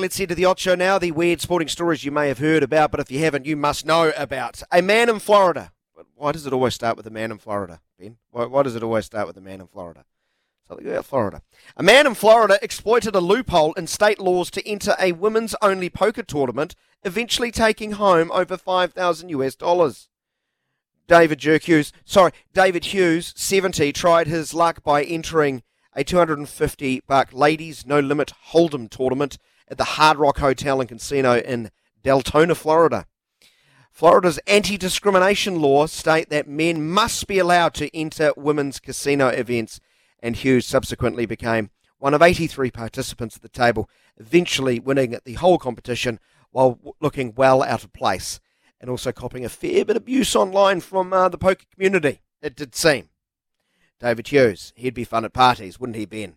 let's head to the Ocho now. The weird sporting stories you may have heard about, but if you haven't, you must know about. A man in Florida. Why does it always start with a man in Florida, Ben? Why, why does it always start with a man in Florida? Something about Florida. A man in Florida exploited a loophole in state laws to enter a women's only poker tournament, eventually taking home over 5,000 US dollars. David Hughes, sorry, David Hughes, 70, tried his luck by entering a 250 buck ladies no limit hold'em tournament at the Hard Rock Hotel and Casino in Deltona, Florida. Florida's anti-discrimination law state that men must be allowed to enter women's casino events, and Hughes subsequently became one of 83 participants at the table, eventually winning the whole competition while looking well out of place and also copping a fair bit of abuse online from uh, the poker community, it did seem. David Hughes, he'd be fun at parties, wouldn't he, Ben?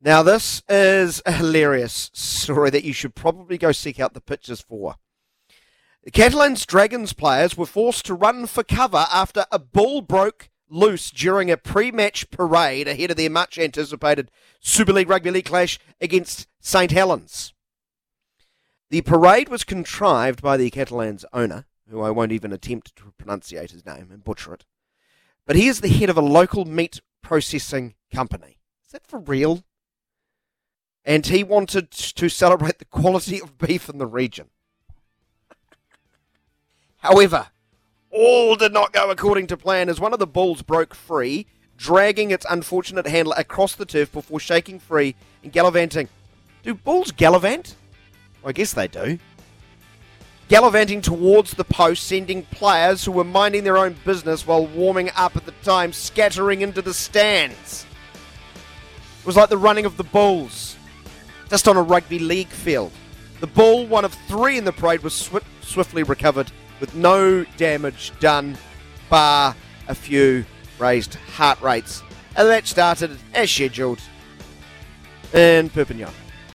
Now, this is a hilarious story that you should probably go seek out the pictures for. The Catalans Dragons players were forced to run for cover after a bull broke loose during a pre match parade ahead of their much anticipated Super League Rugby League clash against St Helens. The parade was contrived by the Catalans owner, who I won't even attempt to pronunciate his name and butcher it. But he is the head of a local meat processing company. Is that for real? And he wanted to celebrate the quality of beef in the region. However, all did not go according to plan as one of the bulls broke free, dragging its unfortunate handler across the turf before shaking free and gallivanting. Do bulls gallivant? Well, I guess they do. Gallivanting towards the post, sending players who were minding their own business while warming up at the time scattering into the stands. It was like the running of the Bulls, just on a rugby league field. The ball, one of three in the parade, was sw- swiftly recovered with no damage done, bar a few raised heart rates. And the match started as scheduled in Perpignan.